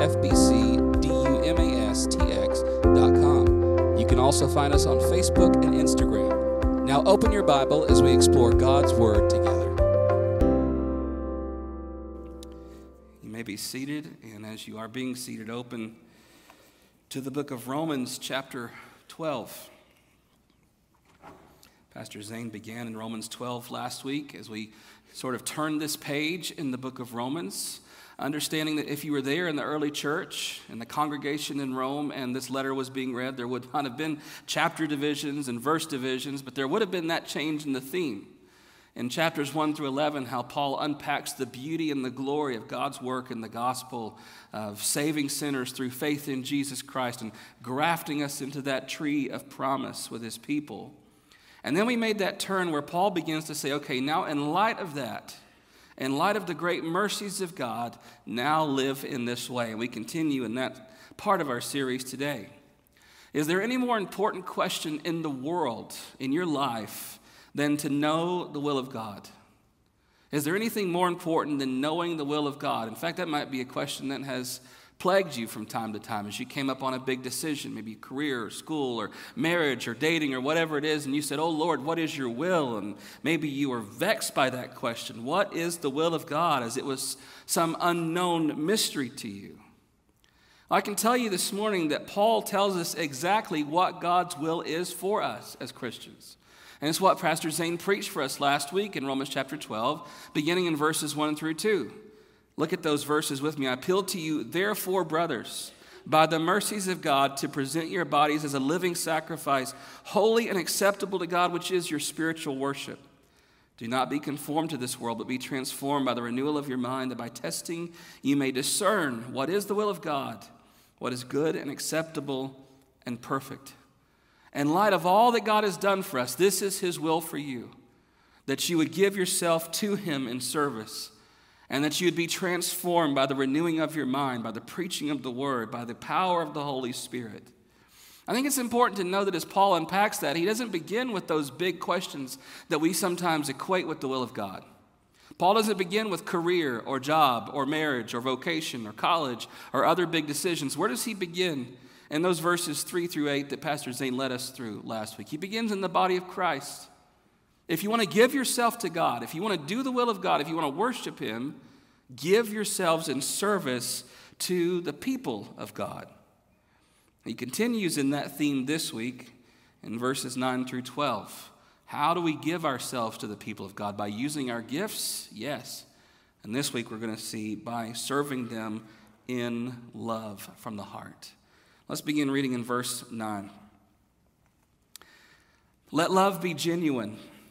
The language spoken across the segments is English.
Fbcdumastx.com. You can also find us on Facebook and Instagram. Now open your Bible as we explore God's Word together. You may be seated, and as you are being seated, open to the book of Romans, chapter 12. Pastor Zane began in Romans 12 last week as we sort of turned this page in the book of Romans, understanding that if you were there in the early church, in the congregation in Rome, and this letter was being read, there would not have been chapter divisions and verse divisions, but there would have been that change in the theme. In chapters 1 through 11, how Paul unpacks the beauty and the glory of God's work in the gospel of saving sinners through faith in Jesus Christ and grafting us into that tree of promise with his people. And then we made that turn where Paul begins to say, okay, now in light of that, in light of the great mercies of God, now live in this way. And we continue in that part of our series today. Is there any more important question in the world, in your life, than to know the will of God? Is there anything more important than knowing the will of God? In fact, that might be a question that has plagued you from time to time as you came up on a big decision, maybe career or school or marriage or dating or whatever it is, and you said, Oh Lord, what is your will? And maybe you were vexed by that question. What is the will of God? As it was some unknown mystery to you. I can tell you this morning that Paul tells us exactly what God's will is for us as Christians. And it's what Pastor Zane preached for us last week in Romans chapter 12, beginning in verses 1 through 2. Look at those verses with me. I appeal to you, therefore, brothers, by the mercies of God, to present your bodies as a living sacrifice, holy and acceptable to God, which is your spiritual worship. Do not be conformed to this world, but be transformed by the renewal of your mind, that by testing you may discern what is the will of God, what is good and acceptable and perfect. In light of all that God has done for us, this is His will for you that you would give yourself to Him in service and that you'd be transformed by the renewing of your mind, by the preaching of the word, by the power of the Holy Spirit. I think it's important to know that as Paul unpacks that, he doesn't begin with those big questions that we sometimes equate with the will of God. Paul doesn't begin with career or job or marriage or vocation or college or other big decisions. Where does he begin? In those verses 3 through 8 that Pastor Zane led us through last week. He begins in the body of Christ. If you want to give yourself to God, if you want to do the will of God, if you want to worship Him, give yourselves in service to the people of God. He continues in that theme this week in verses 9 through 12. How do we give ourselves to the people of God? By using our gifts? Yes. And this week we're going to see by serving them in love from the heart. Let's begin reading in verse 9. Let love be genuine.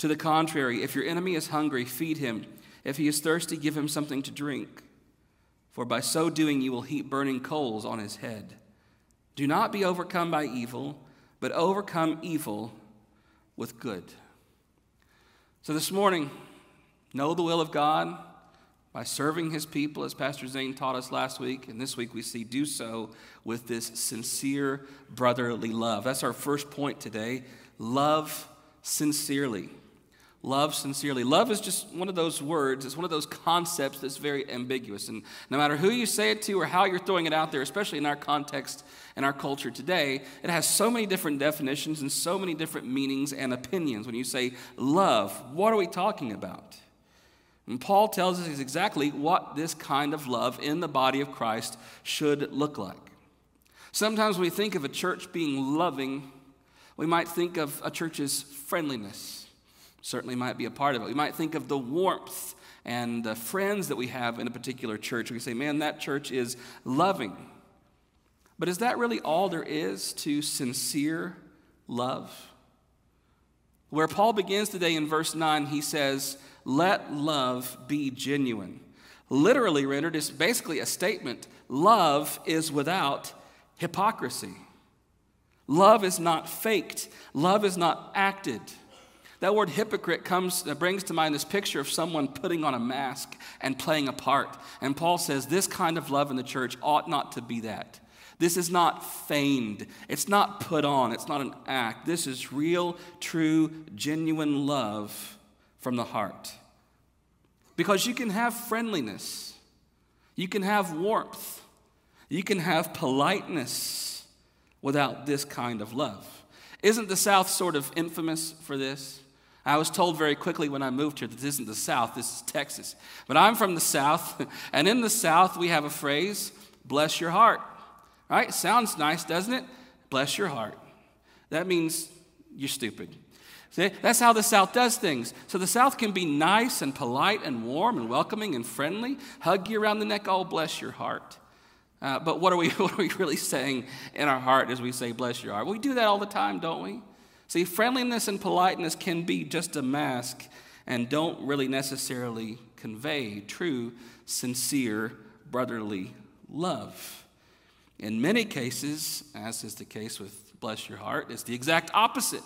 To the contrary, if your enemy is hungry, feed him. If he is thirsty, give him something to drink. For by so doing, you will heap burning coals on his head. Do not be overcome by evil, but overcome evil with good. So this morning, know the will of God by serving his people, as Pastor Zane taught us last week. And this week we see do so with this sincere brotherly love. That's our first point today love sincerely. Love sincerely. Love is just one of those words, it's one of those concepts that's very ambiguous. And no matter who you say it to or how you're throwing it out there, especially in our context and our culture today, it has so many different definitions and so many different meanings and opinions. When you say love, what are we talking about? And Paul tells us exactly what this kind of love in the body of Christ should look like. Sometimes when we think of a church being loving, we might think of a church's friendliness certainly might be a part of it. We might think of the warmth and the friends that we have in a particular church. We say, man, that church is loving. But is that really all there is to sincere love? Where Paul begins today in verse 9, he says, Let love be genuine. Literally rendered is basically a statement love is without hypocrisy. Love is not faked, love is not acted. That word hypocrite comes, brings to mind this picture of someone putting on a mask and playing a part. And Paul says this kind of love in the church ought not to be that. This is not feigned. It's not put on. It's not an act. This is real, true, genuine love from the heart. Because you can have friendliness, you can have warmth, you can have politeness without this kind of love. Isn't the South sort of infamous for this? I was told very quickly when I moved here that this isn't the South, this is Texas. But I'm from the South, and in the South we have a phrase, bless your heart. Right? Sounds nice, doesn't it? Bless your heart. That means you're stupid. See, that's how the South does things. So the South can be nice and polite and warm and welcoming and friendly, hug you around the neck, oh, bless your heart. Uh, but what are, we, what are we really saying in our heart as we say, bless your heart? We do that all the time, don't we? See, friendliness and politeness can be just a mask and don't really necessarily convey true, sincere, brotherly love. In many cases, as is the case with Bless Your Heart, it's the exact opposite.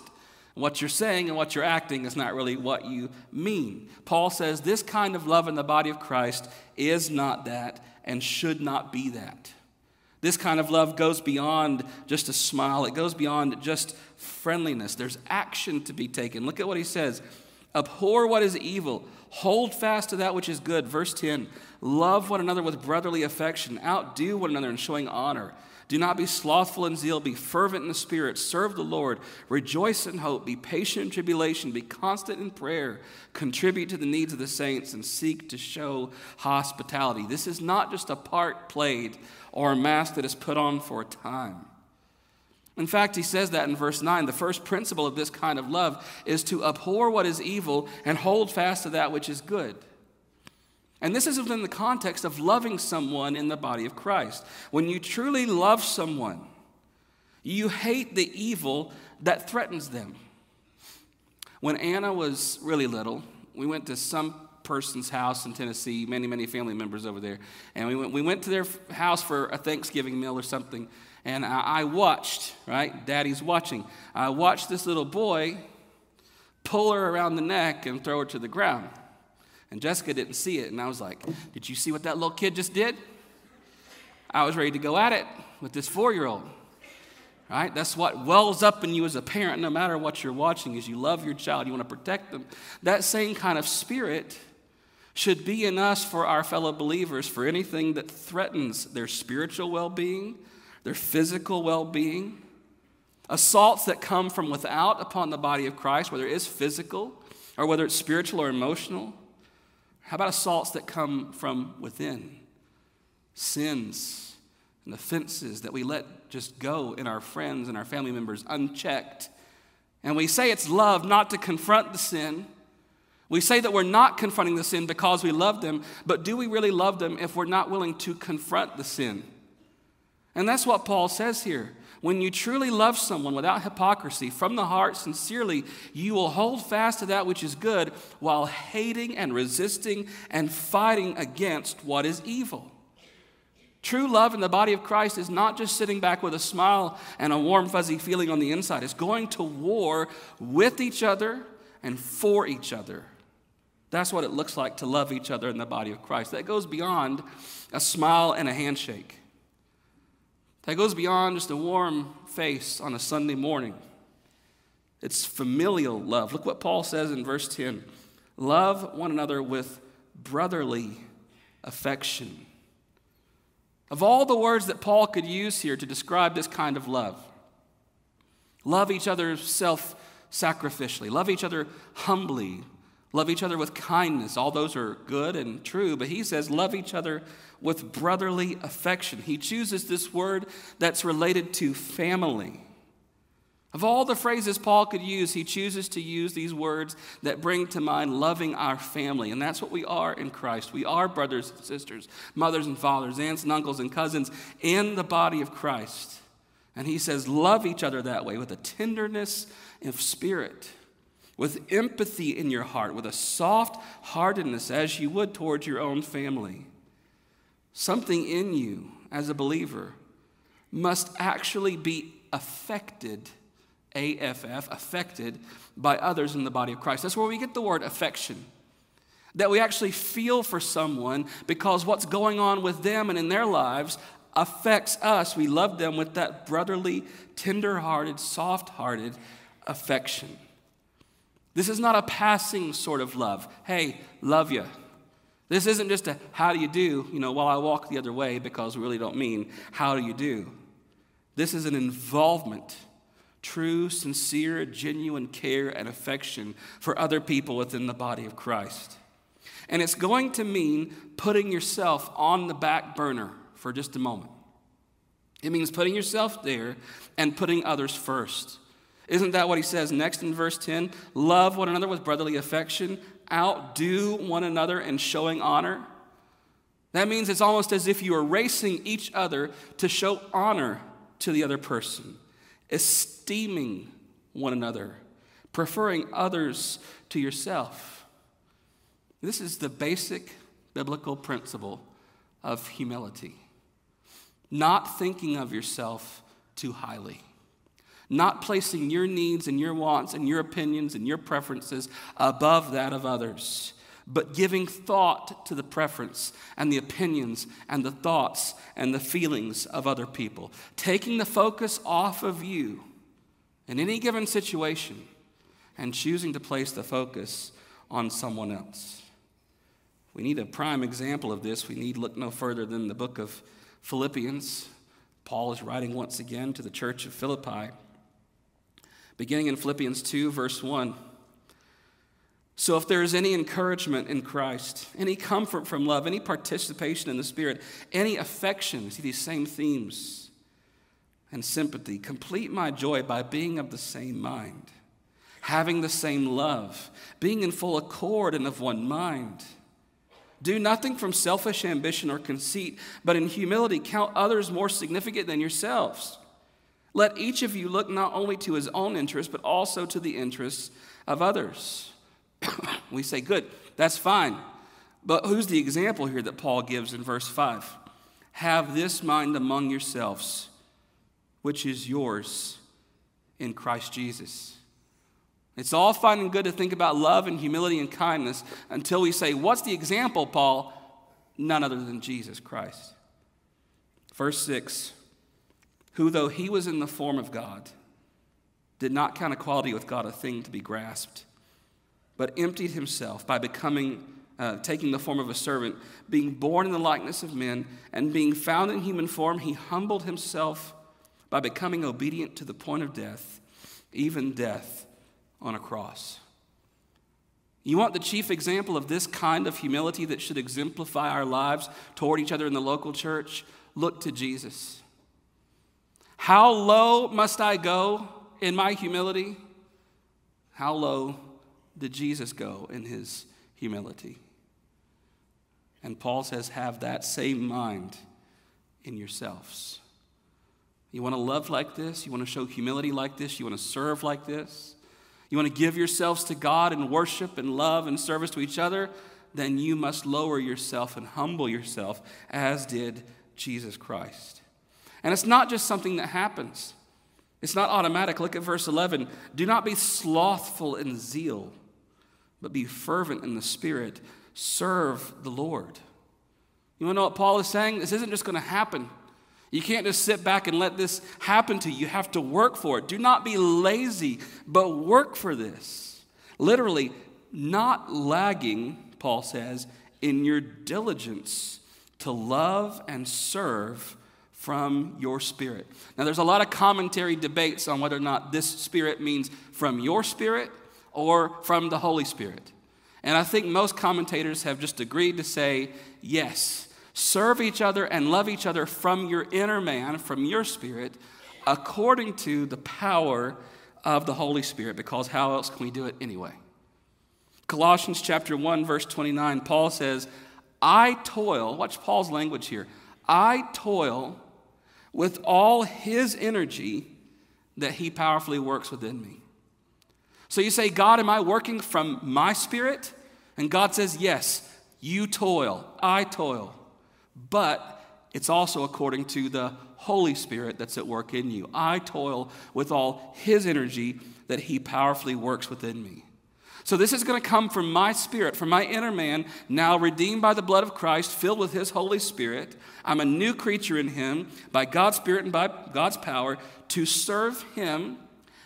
What you're saying and what you're acting is not really what you mean. Paul says this kind of love in the body of Christ is not that and should not be that. This kind of love goes beyond just a smile, it goes beyond just friendliness. There's action to be taken. Look at what he says Abhor what is evil, hold fast to that which is good. Verse 10 Love one another with brotherly affection, outdo one another in showing honor. Do not be slothful in zeal, be fervent in the spirit, serve the Lord, rejoice in hope, be patient in tribulation, be constant in prayer, contribute to the needs of the saints, and seek to show hospitality. This is not just a part played or a mask that is put on for a time. In fact, he says that in verse 9. The first principle of this kind of love is to abhor what is evil and hold fast to that which is good. And this is within the context of loving someone in the body of Christ. When you truly love someone, you hate the evil that threatens them. When Anna was really little, we went to some person's house in Tennessee, many, many family members over there. And we went, we went to their house for a Thanksgiving meal or something. And I, I watched, right? Daddy's watching. I watched this little boy pull her around the neck and throw her to the ground. And Jessica didn't see it. And I was like, Did you see what that little kid just did? I was ready to go at it with this four year old. Right? That's what wells up in you as a parent, no matter what you're watching, is you love your child, you want to protect them. That same kind of spirit should be in us for our fellow believers for anything that threatens their spiritual well being, their physical well being. Assaults that come from without upon the body of Christ, whether it is physical or whether it's spiritual or emotional. How about assaults that come from within? Sins and offenses that we let just go in our friends and our family members unchecked. And we say it's love not to confront the sin, we say that we're not confronting the sin because we love them, but do we really love them if we're not willing to confront the sin? And that's what Paul says here. When you truly love someone without hypocrisy, from the heart, sincerely, you will hold fast to that which is good while hating and resisting and fighting against what is evil. True love in the body of Christ is not just sitting back with a smile and a warm, fuzzy feeling on the inside. It's going to war with each other and for each other. That's what it looks like to love each other in the body of Christ. That goes beyond a smile and a handshake. That goes beyond just a warm face on a Sunday morning. It's familial love. Look what Paul says in verse 10 Love one another with brotherly affection. Of all the words that Paul could use here to describe this kind of love, love each other self sacrificially, love each other humbly, love each other with kindness. All those are good and true, but he says, love each other with brotherly affection. He chooses this word that's related to family. Of all the phrases Paul could use, he chooses to use these words that bring to mind loving our family. And that's what we are in Christ. We are brothers and sisters, mothers and fathers, aunts and uncles and cousins in the body of Christ. And he says, love each other that way with a tenderness of spirit, with empathy in your heart, with a soft heartedness as you would towards your own family. Something in you as a believer must actually be affected AFF, affected by others in the body of Christ. That's where we get the word affection. That we actually feel for someone because what's going on with them and in their lives affects us. We love them with that brotherly, tender hearted, soft hearted affection. This is not a passing sort of love. Hey, love you. This isn't just a how do you do, you know, while I walk the other way because we really don't mean how do you do. This is an involvement true, sincere, genuine care and affection for other people within the body of Christ. And it's going to mean putting yourself on the back burner for just a moment. It means putting yourself there and putting others first. Isn't that what he says next in verse 10? Love one another with brotherly affection, outdo one another in showing honor. That means it's almost as if you are racing each other to show honor to the other person esteeming one another, preferring others to yourself. This is the basic biblical principle of humility. Not thinking of yourself too highly. Not placing your needs and your wants and your opinions and your preferences above that of others but giving thought to the preference and the opinions and the thoughts and the feelings of other people. Taking the focus off of you in any given situation and choosing to place the focus on someone else. We need a prime example of this. We need look no further than the book of Philippians. Paul is writing once again to the church of Philippi. Beginning in Philippians 2, verse 1. So, if there is any encouragement in Christ, any comfort from love, any participation in the Spirit, any affection, see these same themes, and sympathy, complete my joy by being of the same mind, having the same love, being in full accord and of one mind. Do nothing from selfish ambition or conceit, but in humility count others more significant than yourselves. Let each of you look not only to his own interests, but also to the interests of others. we say, good, that's fine. But who's the example here that Paul gives in verse 5? Have this mind among yourselves, which is yours in Christ Jesus. It's all fine and good to think about love and humility and kindness until we say, What's the example, Paul? None other than Jesus Christ. Verse 6 Who, though he was in the form of God, did not count equality with God a thing to be grasped but emptied himself by becoming, uh, taking the form of a servant, being born in the likeness of men, and being found in human form, he humbled himself by becoming obedient to the point of death, even death on a cross. You want the chief example of this kind of humility that should exemplify our lives toward each other in the local church? Look to Jesus. How low must I go in my humility? How low did Jesus go in his humility? And Paul says, have that same mind in yourselves. You want to love like this? You want to show humility like this? You want to serve like this? You want to give yourselves to God in worship and love and service to each other? Then you must lower yourself and humble yourself, as did Jesus Christ. And it's not just something that happens, it's not automatic. Look at verse 11. Do not be slothful in zeal but be fervent in the Spirit. Serve the Lord. You want to know what Paul is saying? This isn't just going to happen. You can't just sit back and let this happen to you. You have to work for it. Do not be lazy, but work for this. Literally, not lagging, Paul says, in your diligence to love and serve from your spirit. Now, there's a lot of commentary debates on whether or not this spirit means from your spirit or from the Holy Spirit. And I think most commentators have just agreed to say yes, serve each other and love each other from your inner man, from your spirit, according to the power of the Holy Spirit, because how else can we do it anyway? Colossians chapter 1, verse 29, Paul says, I toil, watch Paul's language here. I toil with all his energy that he powerfully works within me. So you say, God, am I working from my spirit? And God says, Yes, you toil, I toil. But it's also according to the Holy Spirit that's at work in you. I toil with all his energy that he powerfully works within me. So, this is going to come from my spirit, from my inner man, now redeemed by the blood of Christ, filled with His Holy Spirit. I'm a new creature in Him by God's Spirit and by God's power to serve Him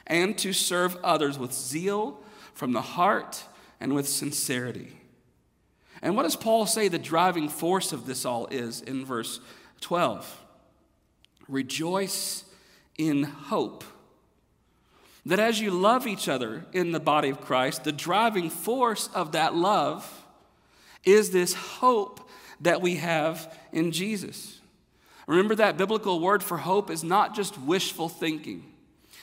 and to serve others with zeal from the heart and with sincerity. And what does Paul say the driving force of this all is in verse 12? Rejoice in hope that as you love each other in the body of Christ, the driving force of that love is this hope that we have in Jesus. Remember that biblical word for hope is not just wishful thinking.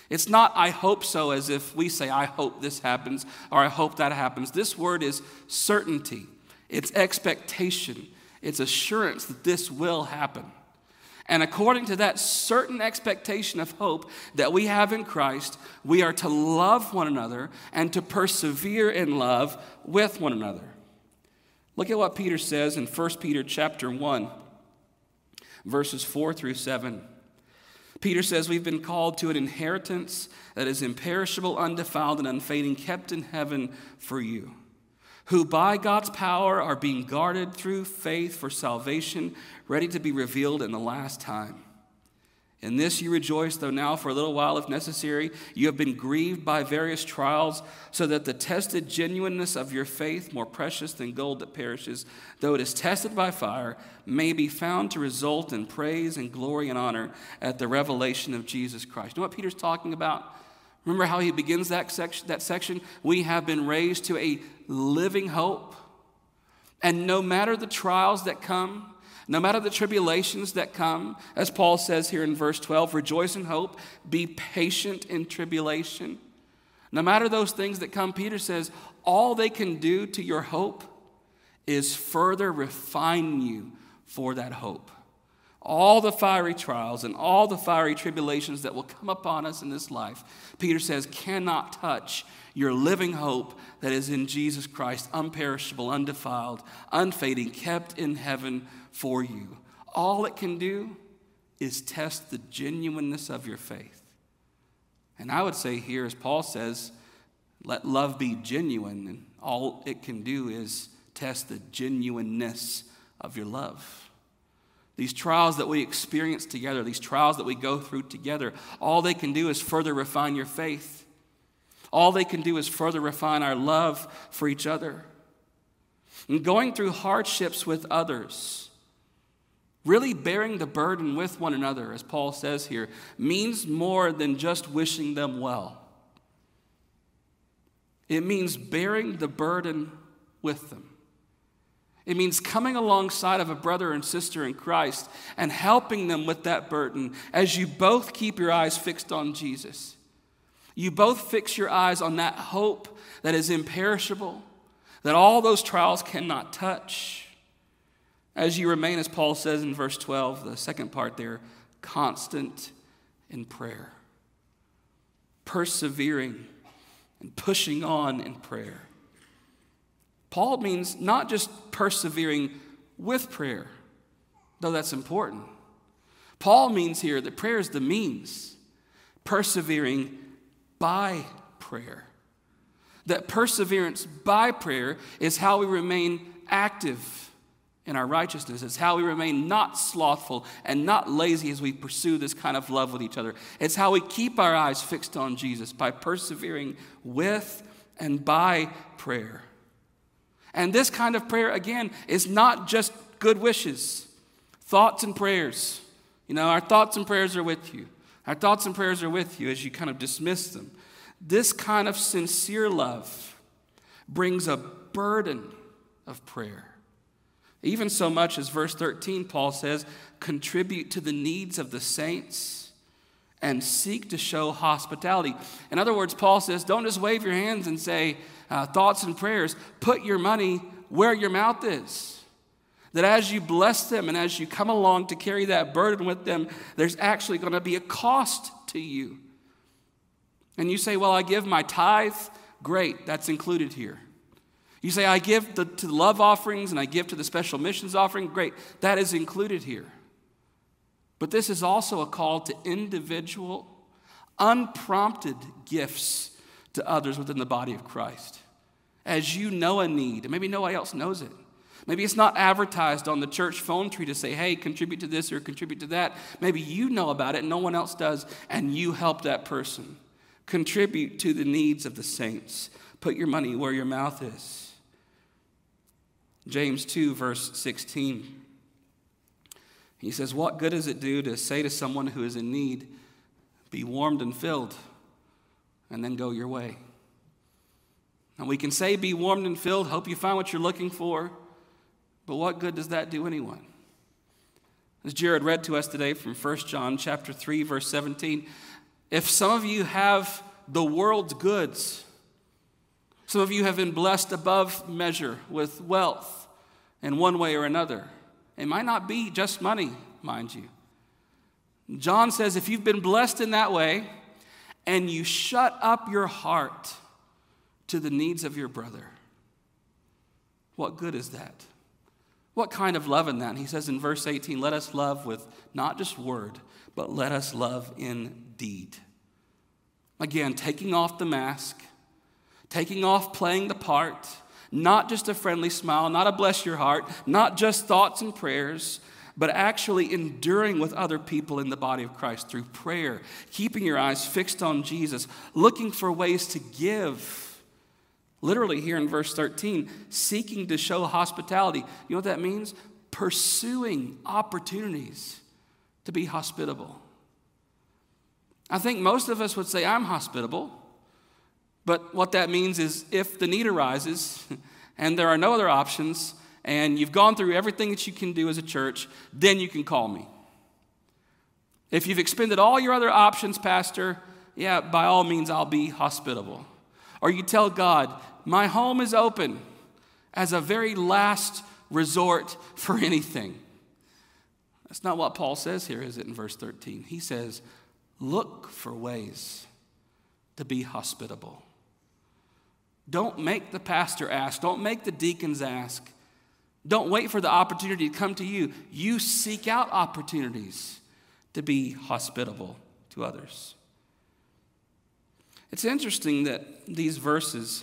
It's not, I hope so, as if we say, I hope this happens or I hope that happens. This word is certainty, it's expectation, it's assurance that this will happen. And according to that certain expectation of hope that we have in Christ, we are to love one another and to persevere in love with one another. Look at what Peter says in 1 Peter chapter 1, verses 4 through 7. Peter says, We've been called to an inheritance that is imperishable, undefiled, and unfading, kept in heaven for you who by God's power are being guarded through faith for salvation, ready to be revealed in the last time. In this you rejoice, though now for a little while, if necessary, you have been grieved by various trials, so that the tested genuineness of your faith, more precious than gold that perishes, though it is tested by fire, may be found to result in praise and glory and honor at the revelation of Jesus Christ. You know what Peter's talking about? Remember how he begins that section, that section? We have been raised to a living hope. And no matter the trials that come, no matter the tribulations that come, as Paul says here in verse 12, rejoice in hope, be patient in tribulation. No matter those things that come, Peter says, all they can do to your hope is further refine you for that hope all the fiery trials and all the fiery tribulations that will come upon us in this life, Peter says, cannot touch your living hope that is in Jesus Christ, unperishable, undefiled, unfading, kept in heaven for you. All it can do is test the genuineness of your faith. And I would say here, as Paul says, let love be genuine, and all it can do is test the genuineness of your love. These trials that we experience together, these trials that we go through together, all they can do is further refine your faith. All they can do is further refine our love for each other. And going through hardships with others, really bearing the burden with one another, as Paul says here, means more than just wishing them well. It means bearing the burden with them. It means coming alongside of a brother and sister in Christ and helping them with that burden as you both keep your eyes fixed on Jesus. You both fix your eyes on that hope that is imperishable, that all those trials cannot touch. As you remain, as Paul says in verse 12, the second part there, constant in prayer, persevering and pushing on in prayer. Paul means not just persevering with prayer, though that's important. Paul means here that prayer is the means, persevering by prayer. That perseverance by prayer is how we remain active in our righteousness. It's how we remain not slothful and not lazy as we pursue this kind of love with each other. It's how we keep our eyes fixed on Jesus by persevering with and by prayer. And this kind of prayer, again, is not just good wishes, thoughts and prayers. You know, our thoughts and prayers are with you. Our thoughts and prayers are with you as you kind of dismiss them. This kind of sincere love brings a burden of prayer. Even so much as verse 13, Paul says, contribute to the needs of the saints and seek to show hospitality. In other words, Paul says, don't just wave your hands and say uh, thoughts and prayers. Put your money where your mouth is. That as you bless them and as you come along to carry that burden with them, there's actually going to be a cost to you. And you say, Well, I give my tithe. Great, that's included here. You say, I give the, to the love offerings and I give to the special missions offering. Great, that is included here. But this is also a call to individual, unprompted gifts to others within the body of Christ. As you know a need, and maybe nobody else knows it. Maybe it's not advertised on the church phone tree to say, hey, contribute to this or contribute to that. Maybe you know about it no one else does, and you help that person. Contribute to the needs of the saints. Put your money where your mouth is. James 2, verse 16. He says, What good does it do to say to someone who is in need, Be warmed and filled, and then go your way? And we can say, Be warmed and filled, hope you find what you're looking for. But what good does that do anyone? As Jared read to us today from 1 John chapter 3 verse 17, if some of you have the world's goods, some of you have been blessed above measure with wealth in one way or another. It might not be just money, mind you. John says if you've been blessed in that way and you shut up your heart to the needs of your brother, what good is that? What kind of love in that? And he says in verse 18, let us love with not just word, but let us love in deed. Again, taking off the mask, taking off playing the part, not just a friendly smile, not a bless your heart, not just thoughts and prayers, but actually enduring with other people in the body of Christ through prayer, keeping your eyes fixed on Jesus, looking for ways to give Literally, here in verse 13, seeking to show hospitality. You know what that means? Pursuing opportunities to be hospitable. I think most of us would say, I'm hospitable. But what that means is if the need arises and there are no other options, and you've gone through everything that you can do as a church, then you can call me. If you've expended all your other options, Pastor, yeah, by all means, I'll be hospitable. Or you tell God, My home is open as a very last resort for anything. That's not what Paul says here, is it, in verse 13? He says, Look for ways to be hospitable. Don't make the pastor ask, don't make the deacons ask. Don't wait for the opportunity to come to you. You seek out opportunities to be hospitable to others. It's interesting that these verses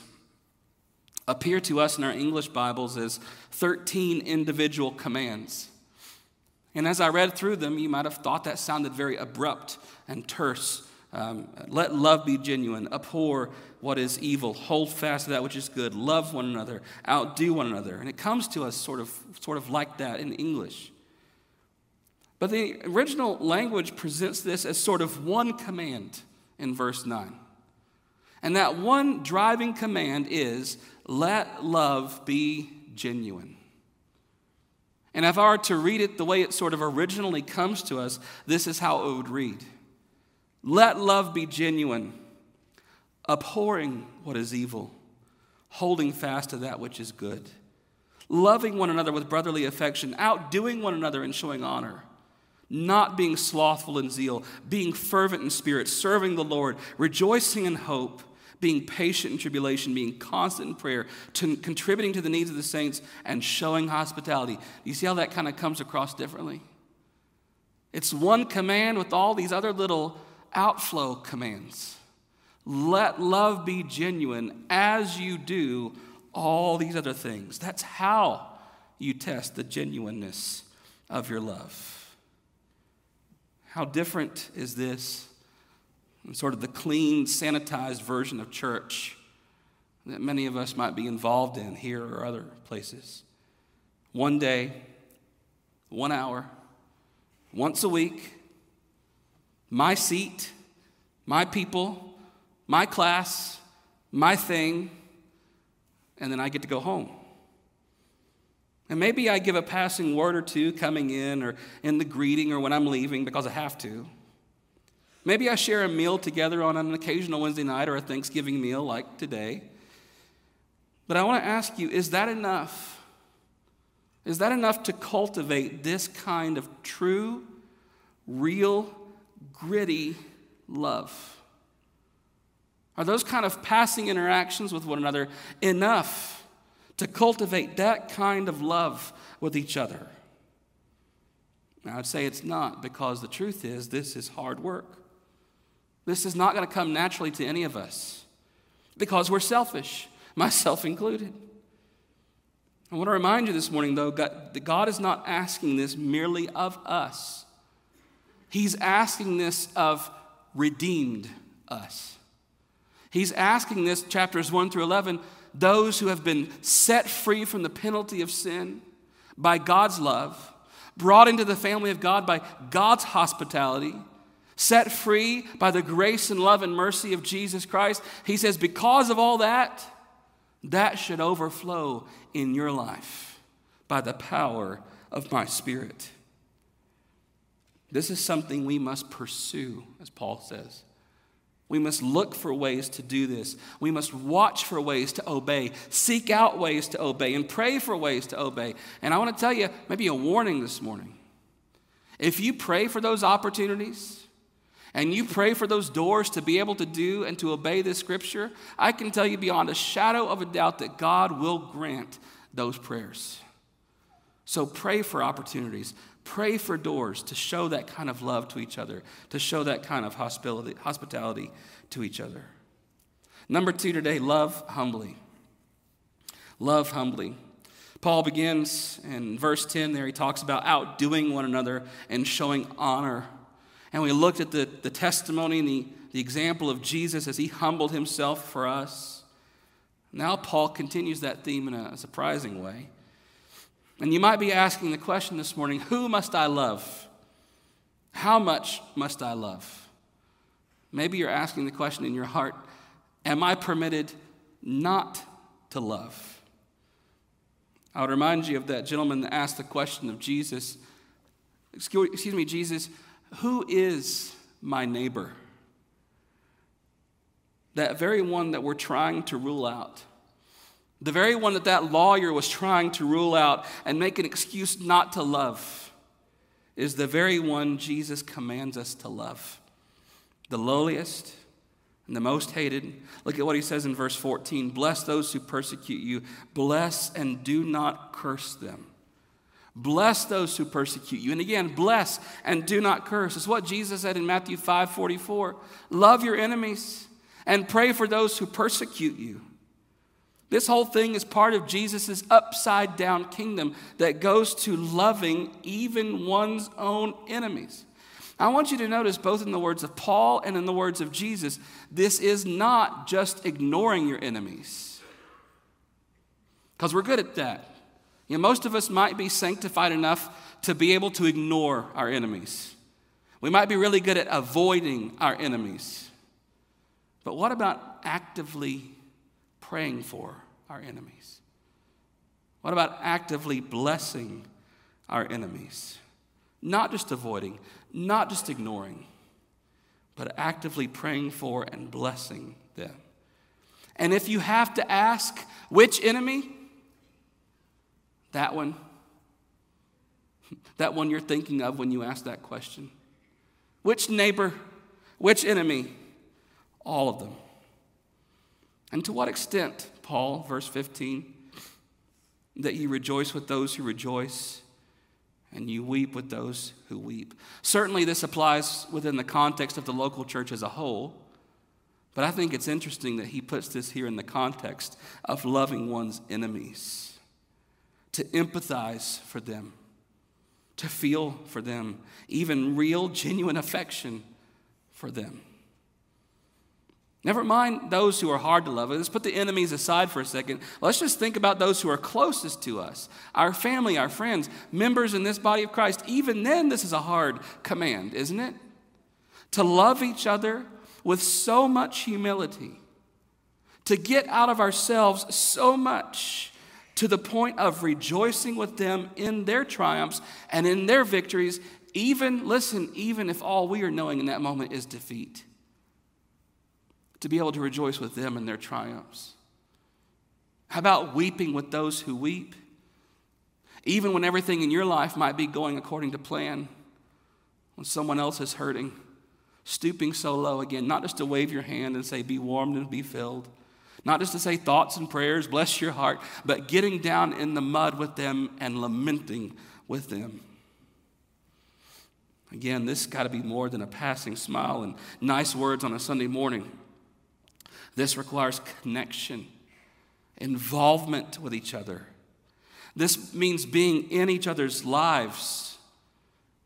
appear to us in our English Bibles as 13 individual commands. And as I read through them, you might have thought that sounded very abrupt and terse. Um, let love be genuine, abhor what is evil, hold fast to that which is good, love one another, outdo one another. And it comes to us sort of, sort of like that in English. But the original language presents this as sort of one command in verse 9. And that one driving command is let love be genuine. And if I were to read it the way it sort of originally comes to us, this is how it would read Let love be genuine, abhorring what is evil, holding fast to that which is good, loving one another with brotherly affection, outdoing one another in showing honor not being slothful in zeal, being fervent in spirit, serving the Lord, rejoicing in hope, being patient in tribulation, being constant in prayer, to contributing to the needs of the saints, and showing hospitality. You see how that kind of comes across differently? It's one command with all these other little outflow commands. Let love be genuine as you do all these other things. That's how you test the genuineness of your love. How different is this sort of the clean, sanitized version of church that many of us might be involved in here or other places? One day, one hour, once a week, my seat, my people, my class, my thing, and then I get to go home. And maybe I give a passing word or two coming in or in the greeting or when I'm leaving because I have to. Maybe I share a meal together on an occasional Wednesday night or a Thanksgiving meal like today. But I want to ask you is that enough? Is that enough to cultivate this kind of true, real, gritty love? Are those kind of passing interactions with one another enough to cultivate that kind of love with each other? I'd say it's not because the truth is this is hard work. This is not going to come naturally to any of us because we're selfish, myself included. I want to remind you this morning, though, that God is not asking this merely of us, He's asking this of redeemed us. He's asking this, chapters 1 through 11, those who have been set free from the penalty of sin by God's love, brought into the family of God by God's hospitality, set free by the grace and love and mercy of Jesus Christ. He says, because of all that, that should overflow in your life by the power of my Spirit. This is something we must pursue, as Paul says. We must look for ways to do this. We must watch for ways to obey, seek out ways to obey, and pray for ways to obey. And I want to tell you maybe a warning this morning. If you pray for those opportunities, and you pray for those doors to be able to do and to obey this scripture, I can tell you beyond a shadow of a doubt that God will grant those prayers. So pray for opportunities. Pray for doors to show that kind of love to each other, to show that kind of hospitality, hospitality to each other. Number two today, love humbly. Love humbly. Paul begins in verse 10 there, he talks about outdoing one another and showing honor and we looked at the, the testimony and the, the example of Jesus as he humbled himself for us. Now, Paul continues that theme in a surprising way. And you might be asking the question this morning who must I love? How much must I love? Maybe you're asking the question in your heart Am I permitted not to love? I would remind you of that gentleman that asked the question of Jesus Excuse me, Jesus, who is my neighbor? That very one that we're trying to rule out. The very one that that lawyer was trying to rule out and make an excuse not to love is the very one Jesus commands us to love. The lowliest and the most hated. Look at what he says in verse 14 Bless those who persecute you, bless and do not curse them. Bless those who persecute you. And again, bless and do not curse. It's what Jesus said in Matthew 5 44. Love your enemies and pray for those who persecute you. This whole thing is part of Jesus' upside down kingdom that goes to loving even one's own enemies. I want you to notice, both in the words of Paul and in the words of Jesus, this is not just ignoring your enemies. Because we're good at that. You know, most of us might be sanctified enough to be able to ignore our enemies. We might be really good at avoiding our enemies. But what about actively praying for our enemies? What about actively blessing our enemies? Not just avoiding, not just ignoring, but actively praying for and blessing them. And if you have to ask which enemy, that one? That one you're thinking of when you ask that question? Which neighbor? Which enemy? All of them. And to what extent, Paul, verse 15, that you rejoice with those who rejoice and you weep with those who weep. Certainly, this applies within the context of the local church as a whole, but I think it's interesting that he puts this here in the context of loving one's enemies to empathize for them, to feel for them, even real, genuine affection for them. Never mind those who are hard to love. Let's put the enemies aside for a second. Let's just think about those who are closest to us our family, our friends, members in this body of Christ. Even then, this is a hard command, isn't it? To love each other with so much humility, to get out of ourselves so much to the point of rejoicing with them in their triumphs and in their victories, even, listen, even if all we are knowing in that moment is defeat to be able to rejoice with them in their triumphs? How about weeping with those who weep? Even when everything in your life might be going according to plan, when someone else is hurting, stooping so low again, not just to wave your hand and say, Be warmed and be filled, not just to say thoughts and prayers, bless your heart, but getting down in the mud with them and lamenting with them. Again, this got to be more than a passing smile and nice words on a Sunday morning. This requires connection, involvement with each other. This means being in each other's lives,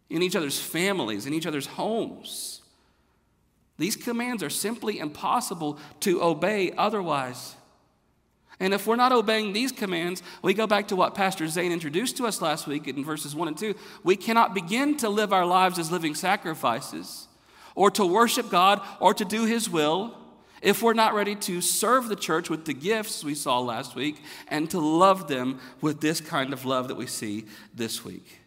in each other's families, in each other's homes. These commands are simply impossible to obey otherwise. And if we're not obeying these commands, we go back to what Pastor Zane introduced to us last week in verses 1 and 2. We cannot begin to live our lives as living sacrifices, or to worship God, or to do His will if we're not ready to serve the church with the gifts we saw last week and to love them with this kind of love that we see this week.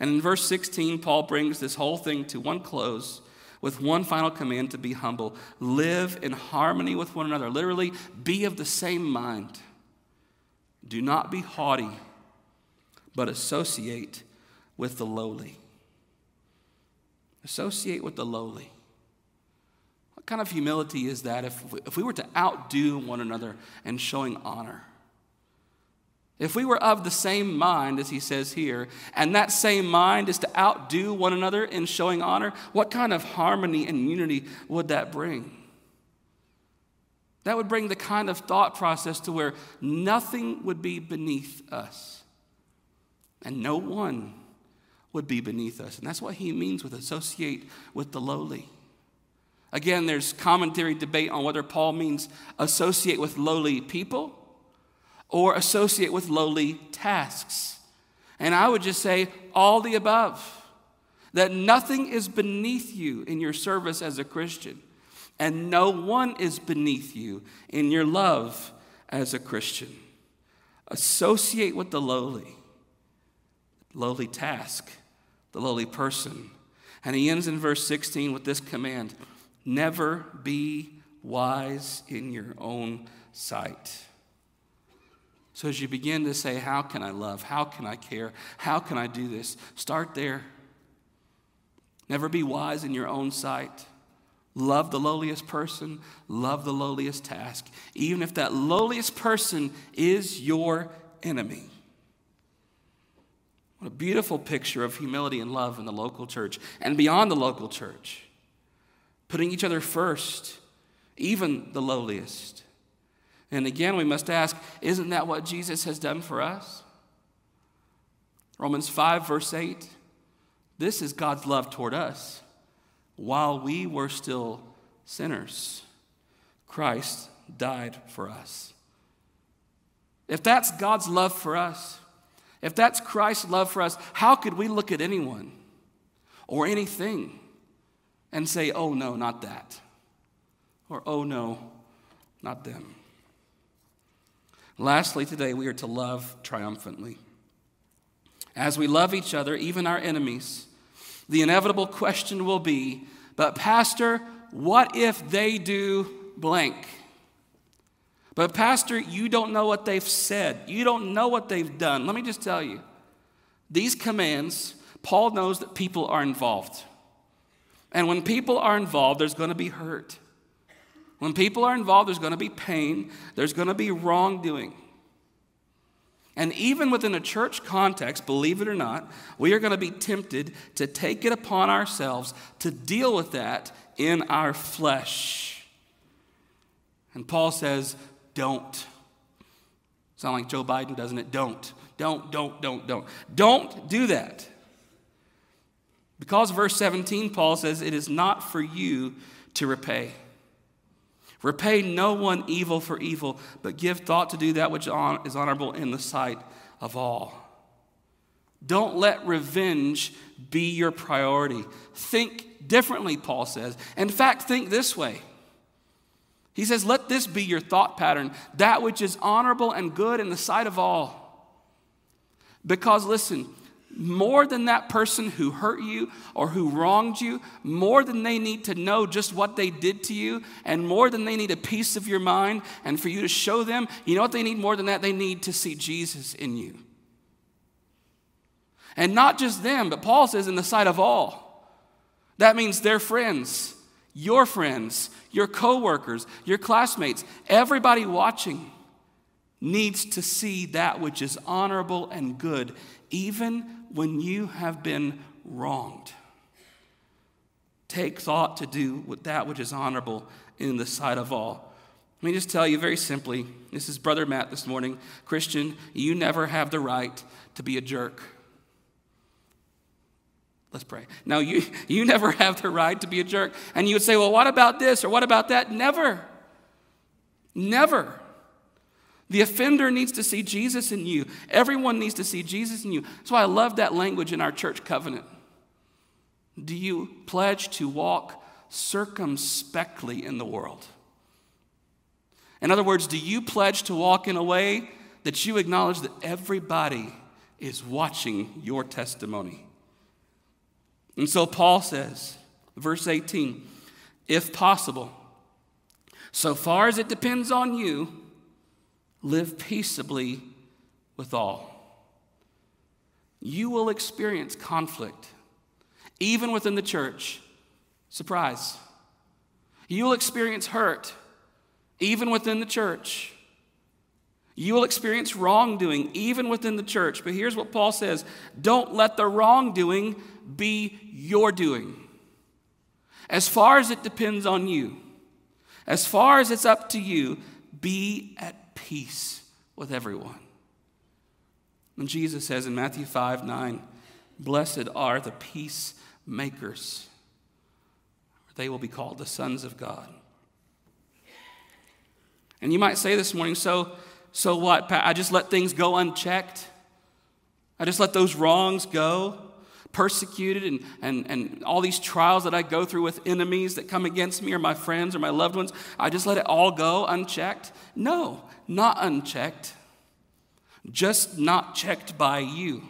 And in verse 16, Paul brings this whole thing to one close with one final command to be humble. Live in harmony with one another. Literally, be of the same mind. Do not be haughty, but associate with the lowly. Associate with the lowly What kind of humility is that if we, if we were to outdo one another in showing honor? If we were of the same mind, as he says here, and that same mind is to outdo one another in showing honor, what kind of harmony and unity would that bring? That would bring the kind of thought process to where nothing would be beneath us, and no one would be beneath us. And that's what he means with associate with the lowly. Again, there's commentary debate on whether Paul means associate with lowly people or associate with lowly tasks. And I would just say all the above. That nothing is beneath you in your service as a Christian, and no one is beneath you in your love as a Christian. Associate with the lowly, lowly task, the lowly person. And he ends in verse 16 with this command Never be wise in your own sight. So, as you begin to say, How can I love? How can I care? How can I do this? Start there. Never be wise in your own sight. Love the lowliest person, love the lowliest task, even if that lowliest person is your enemy. What a beautiful picture of humility and love in the local church and beyond the local church putting each other first, even the lowliest. And again, we must ask isn't that what Jesus has done for us? Romans 5, verse 8. This is God's love toward us. While we were still sinners, Christ died for us. If that's God's love for us, if that's Christ's love for us, how could we look at anyone or anything and say, oh no, not that. Or oh no, not them. Lastly, today we are to love triumphantly. As we love each other, even our enemies, the inevitable question will be, but Pastor, what if they do blank? But, Pastor, you don't know what they've said. You don't know what they've done. Let me just tell you these commands, Paul knows that people are involved. And when people are involved, there's going to be hurt. When people are involved, there's going to be pain, there's going to be wrongdoing. And even within a church context, believe it or not, we are going to be tempted to take it upon ourselves to deal with that in our flesh. And Paul says, don't. Sound like Joe Biden, doesn't it? Don't. Don't, don't, don't, don't. Don't do that. Because verse 17, Paul says, It is not for you to repay. Repay no one evil for evil, but give thought to do that which is honorable in the sight of all. Don't let revenge be your priority. Think differently, Paul says. In fact, think this way. He says, Let this be your thought pattern, that which is honorable and good in the sight of all. Because listen, more than that person who hurt you or who wronged you, more than they need to know just what they did to you, and more than they need a piece of your mind and for you to show them, you know what they need more than that? They need to see Jesus in you. And not just them, but Paul says in the sight of all. That means their friends, your friends, your coworkers, your classmates, everybody watching needs to see that which is honorable and good, even when you have been wronged. Take thought to do with that which is honorable in the sight of all. Let me just tell you very simply this is Brother Matt this morning. Christian, you never have the right to be a jerk. Let's pray. Now, you, you never have the right to be a jerk. And you would say, well, what about this or what about that? Never. Never. The offender needs to see Jesus in you. Everyone needs to see Jesus in you. That's why I love that language in our church covenant. Do you pledge to walk circumspectly in the world? In other words, do you pledge to walk in a way that you acknowledge that everybody is watching your testimony? And so Paul says, verse 18, if possible, so far as it depends on you, Live peaceably with all. You will experience conflict, even within the church. Surprise. You will experience hurt, even within the church. You will experience wrongdoing, even within the church. But here's what Paul says don't let the wrongdoing be your doing. As far as it depends on you, as far as it's up to you, be at peace with everyone. And Jesus says in Matthew 5 9, Blessed are the peacemakers, they will be called the sons of God. And you might say this morning, so, so what? I just let things go unchecked? I just let those wrongs go? Persecuted and, and, and all these trials that I go through with enemies that come against me or my friends or my loved ones, I just let it all go unchecked? No, not unchecked, just not checked by you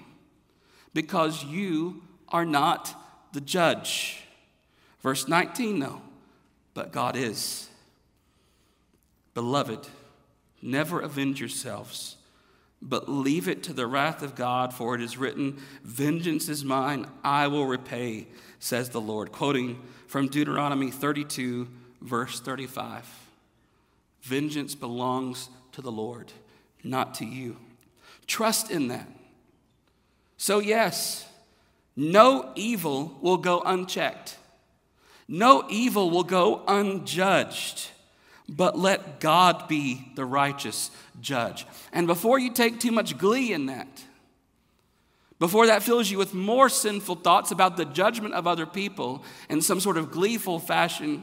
because you are not the judge. Verse 19, though, but God is. Beloved, never avenge yourselves but leave it to the wrath of God, for it is written, Vengeance is mine, I will repay, says the Lord. Quoting from Deuteronomy 32, verse 35. Vengeance belongs to the Lord, not to you. Trust in that. So, yes, no evil will go unchecked, no evil will go unjudged but let God be the righteous judge. And before you take too much glee in that, before that fills you with more sinful thoughts about the judgment of other people in some sort of gleeful fashion,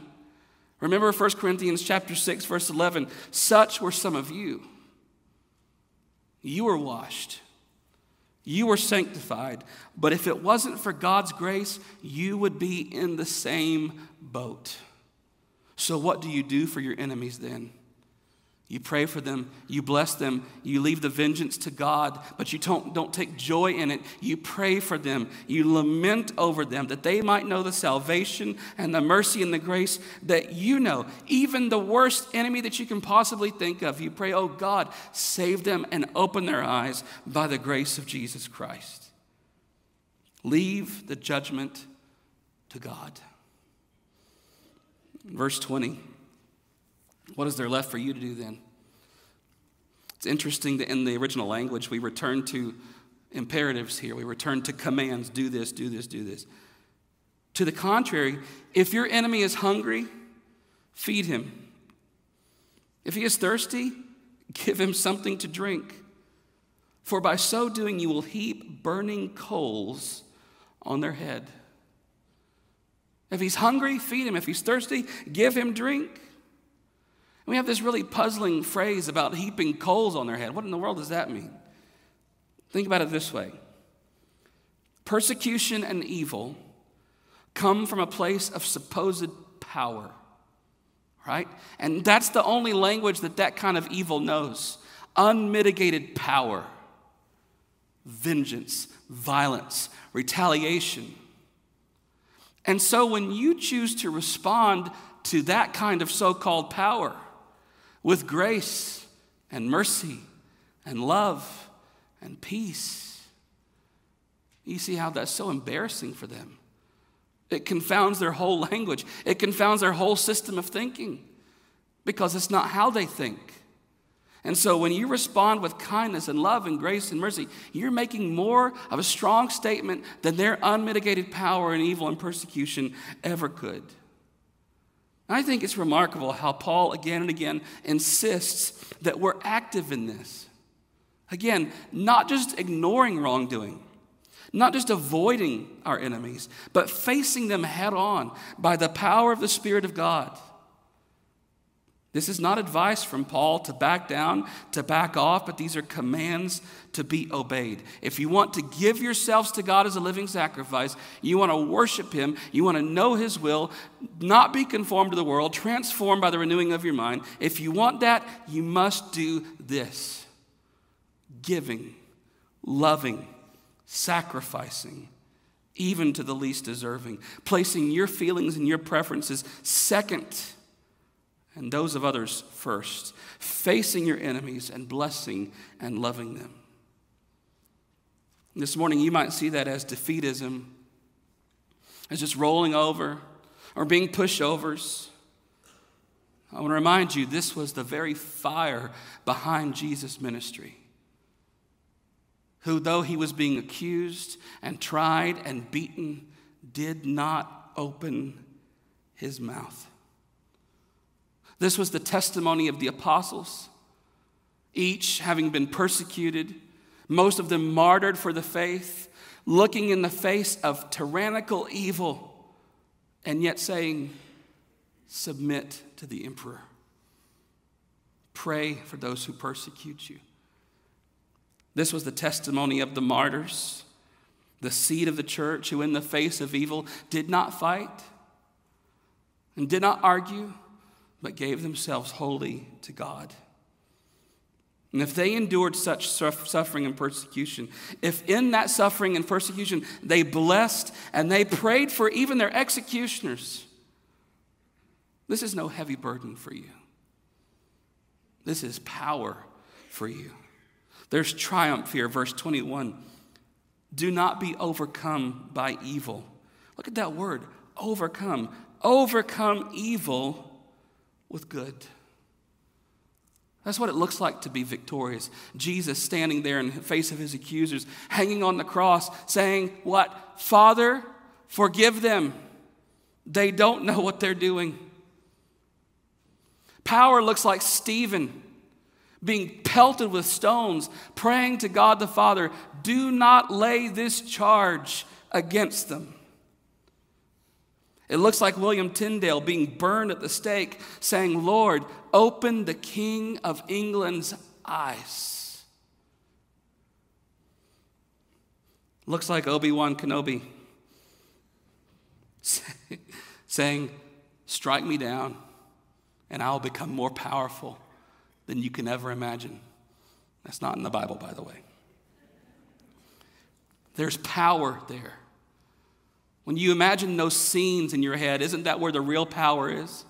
remember 1 Corinthians chapter 6 verse 11, such were some of you. You were washed. You were sanctified, but if it wasn't for God's grace, you would be in the same boat. So, what do you do for your enemies then? You pray for them, you bless them, you leave the vengeance to God, but you don't, don't take joy in it. You pray for them, you lament over them that they might know the salvation and the mercy and the grace that you know. Even the worst enemy that you can possibly think of, you pray, oh God, save them and open their eyes by the grace of Jesus Christ. Leave the judgment to God. Verse 20. What is there left for you to do then? It's interesting that in the original language, we return to imperatives here. We return to commands do this, do this, do this. To the contrary, if your enemy is hungry, feed him. If he is thirsty, give him something to drink. For by so doing, you will heap burning coals on their head. If he's hungry, feed him. If he's thirsty, give him drink. And we have this really puzzling phrase about heaping coals on their head. What in the world does that mean? Think about it this way persecution and evil come from a place of supposed power, right? And that's the only language that that kind of evil knows unmitigated power, vengeance, violence, retaliation. And so when you choose to respond to that kind of so called power with grace and mercy and love and peace, you see how that's so embarrassing for them. It confounds their whole language, it confounds their whole system of thinking because it's not how they think. And so when you respond with kindness and love and grace and mercy, you're making more of a strong statement than their unmitigated power and evil and persecution ever could. I think it's remarkable how Paul again and again insists that we're active in this. Again, not just ignoring wrongdoing, not just avoiding our enemies, but facing them head on by the power of the Spirit of God. This is not advice from Paul to back down, to back off, but these are commands to be obeyed. If you want to give yourselves to God as a living sacrifice, you want to worship Him, you want to know His will, not be conformed to the world, transformed by the renewing of your mind. If you want that, you must do this giving, loving, sacrificing, even to the least deserving, placing your feelings and your preferences second and those of others first, facing your enemies and blessing and loving them. This morning, you might see that as defeatism, as just rolling over or being pushovers. I want to remind you this was the very fire behind Jesus' ministry. Who, though he was being accused and tried and beaten, did not open his mouth. This was the testimony of the apostles, each having been persecuted, most of them martyred for the faith, looking in the face of tyrannical evil, and yet saying, Submit to the emperor. Pray for those who persecute you. This was the testimony of the martyrs, the seed of the church, who, in the face of evil, did not fight and did not argue but gave themselves wholly to God. And if they endured such suffering and persecution, if in that suffering and persecution they blessed and they prayed for even their executioners, this is no heavy burden for you. This is power for you. There's triumph here, verse 21. Do not be overcome by evil. Look at that word, overcome. Overcome evil with good. That's what it looks like to be victorious. Jesus standing there in the face of his accusers, hanging on the cross, saying, What? Father, forgive them. They don't know what they're doing. Power looks like Stephen being pelted with stones, praying to God the Father, Do not lay this charge against them. It looks like William Tyndale being burned at the stake, saying, Lord, open the King of England's eyes. Looks like Obi Wan Kenobi saying, Strike me down, and I'll become more powerful than you can ever imagine. That's not in the Bible, by the way. There's power there. When you imagine those scenes in your head, isn't that where the real power is?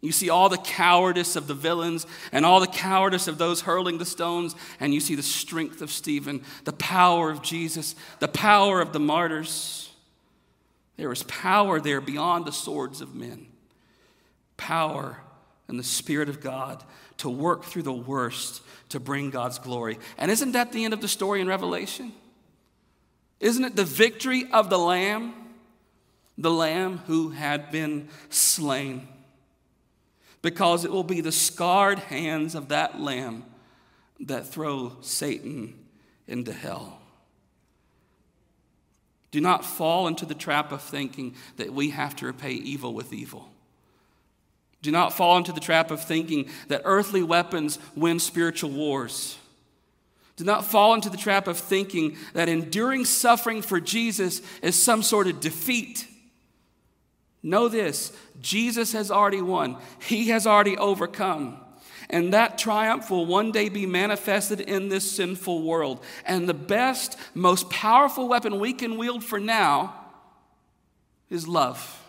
You see all the cowardice of the villains and all the cowardice of those hurling the stones, and you see the strength of Stephen, the power of Jesus, the power of the martyrs. There is power there beyond the swords of men. Power in the Spirit of God to work through the worst to bring God's glory. And isn't that the end of the story in Revelation? Isn't it the victory of the Lamb? The Lamb who had been slain. because it will be the scarred hands of that lamb that throw Satan into hell. Do not fall into the trap of thinking that we have to repay evil with evil. Do not fall into the trap of thinking that earthly weapons win spiritual wars. Do not fall into the trap of thinking that enduring suffering for Jesus is some sort of defeat. Know this Jesus has already won, He has already overcome. And that triumph will one day be manifested in this sinful world. And the best, most powerful weapon we can wield for now is love.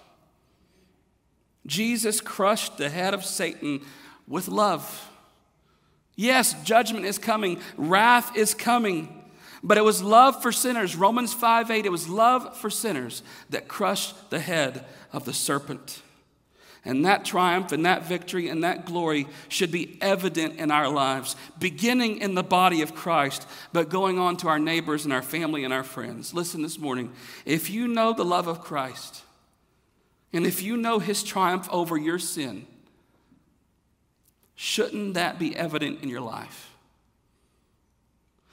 Jesus crushed the head of Satan with love. Yes, judgment is coming, wrath is coming, but it was love for sinners. Romans 5 8, it was love for sinners that crushed the head of the serpent. And that triumph and that victory and that glory should be evident in our lives, beginning in the body of Christ, but going on to our neighbors and our family and our friends. Listen this morning if you know the love of Christ, and if you know his triumph over your sin, shouldn't that be evident in your life?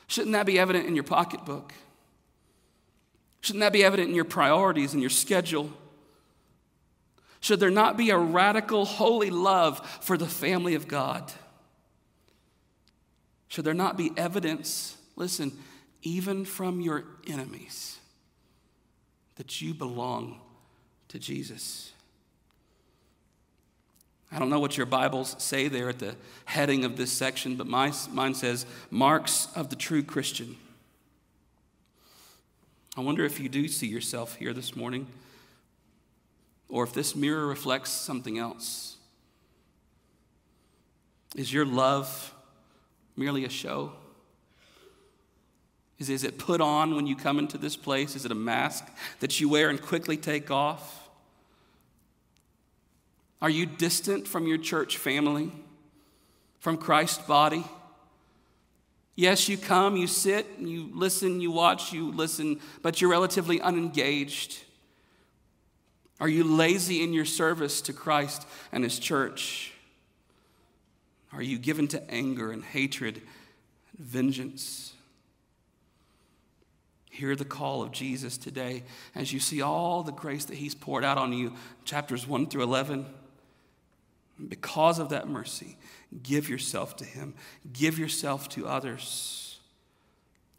Shouldn't that be evident in your pocketbook? Shouldn't that be evident in your priorities and your schedule? Should there not be a radical, holy love for the family of God? Should there not be evidence, listen, even from your enemies, that you belong to Jesus? I don't know what your Bibles say there at the heading of this section, but my, mine says, Marks of the True Christian. I wonder if you do see yourself here this morning or if this mirror reflects something else. Is your love merely a show? Is, is it put on when you come into this place? Is it a mask that you wear and quickly take off? Are you distant from your church family, from Christ's body? Yes, you come, you sit, you listen, you watch, you listen, but you're relatively unengaged. Are you lazy in your service to Christ and His church? Are you given to anger and hatred and vengeance? Hear the call of Jesus today as you see all the grace that He's poured out on you, chapters 1 through 11. Because of that mercy, give yourself to Him, give yourself to others.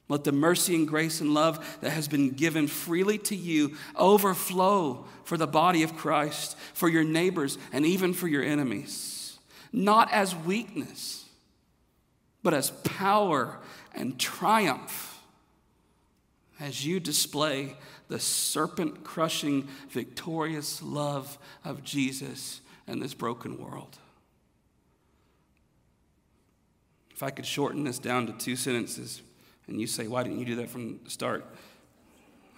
Let the mercy and grace and love that has been given freely to you overflow for the body of Christ, for your neighbors, and even for your enemies. Not as weakness, but as power and triumph as you display the serpent crushing, victorious love of Jesus in this broken world. If I could shorten this down to two sentences and you say, Why didn't you do that from the start?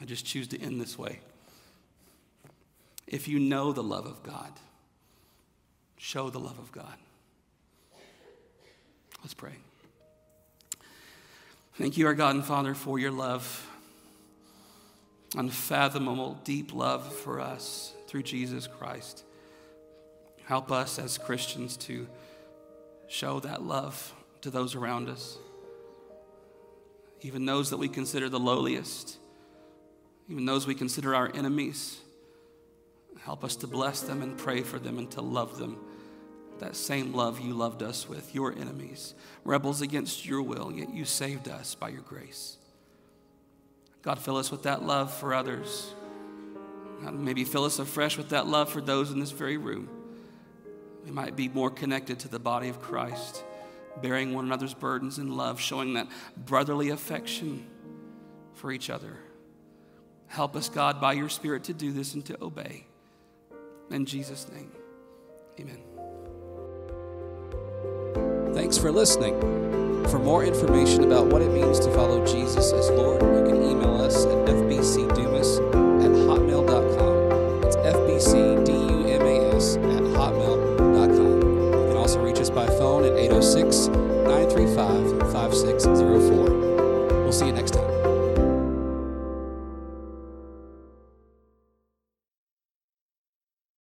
I just choose to end this way. If you know the love of God, show the love of God. Let's pray. Thank you, our God and Father, for your love, unfathomable, deep love for us through Jesus Christ. Help us as Christians to show that love to those around us even those that we consider the lowliest, even those we consider our enemies. Help us to bless them and pray for them and to love them. That same love you loved us with, your enemies, rebels against your will, yet you saved us by your grace. God, fill us with that love for others. God, maybe fill us afresh with that love for those in this very room. We might be more connected to the body of Christ bearing one another's burdens in love, showing that brotherly affection for each other. Help us, God, by your Spirit to do this and to obey. In Jesus' name, amen. Thanks for listening. For more information about what it means to follow Jesus as Lord, you can email us at fbcdumas 806 935 5604. We'll see you next time.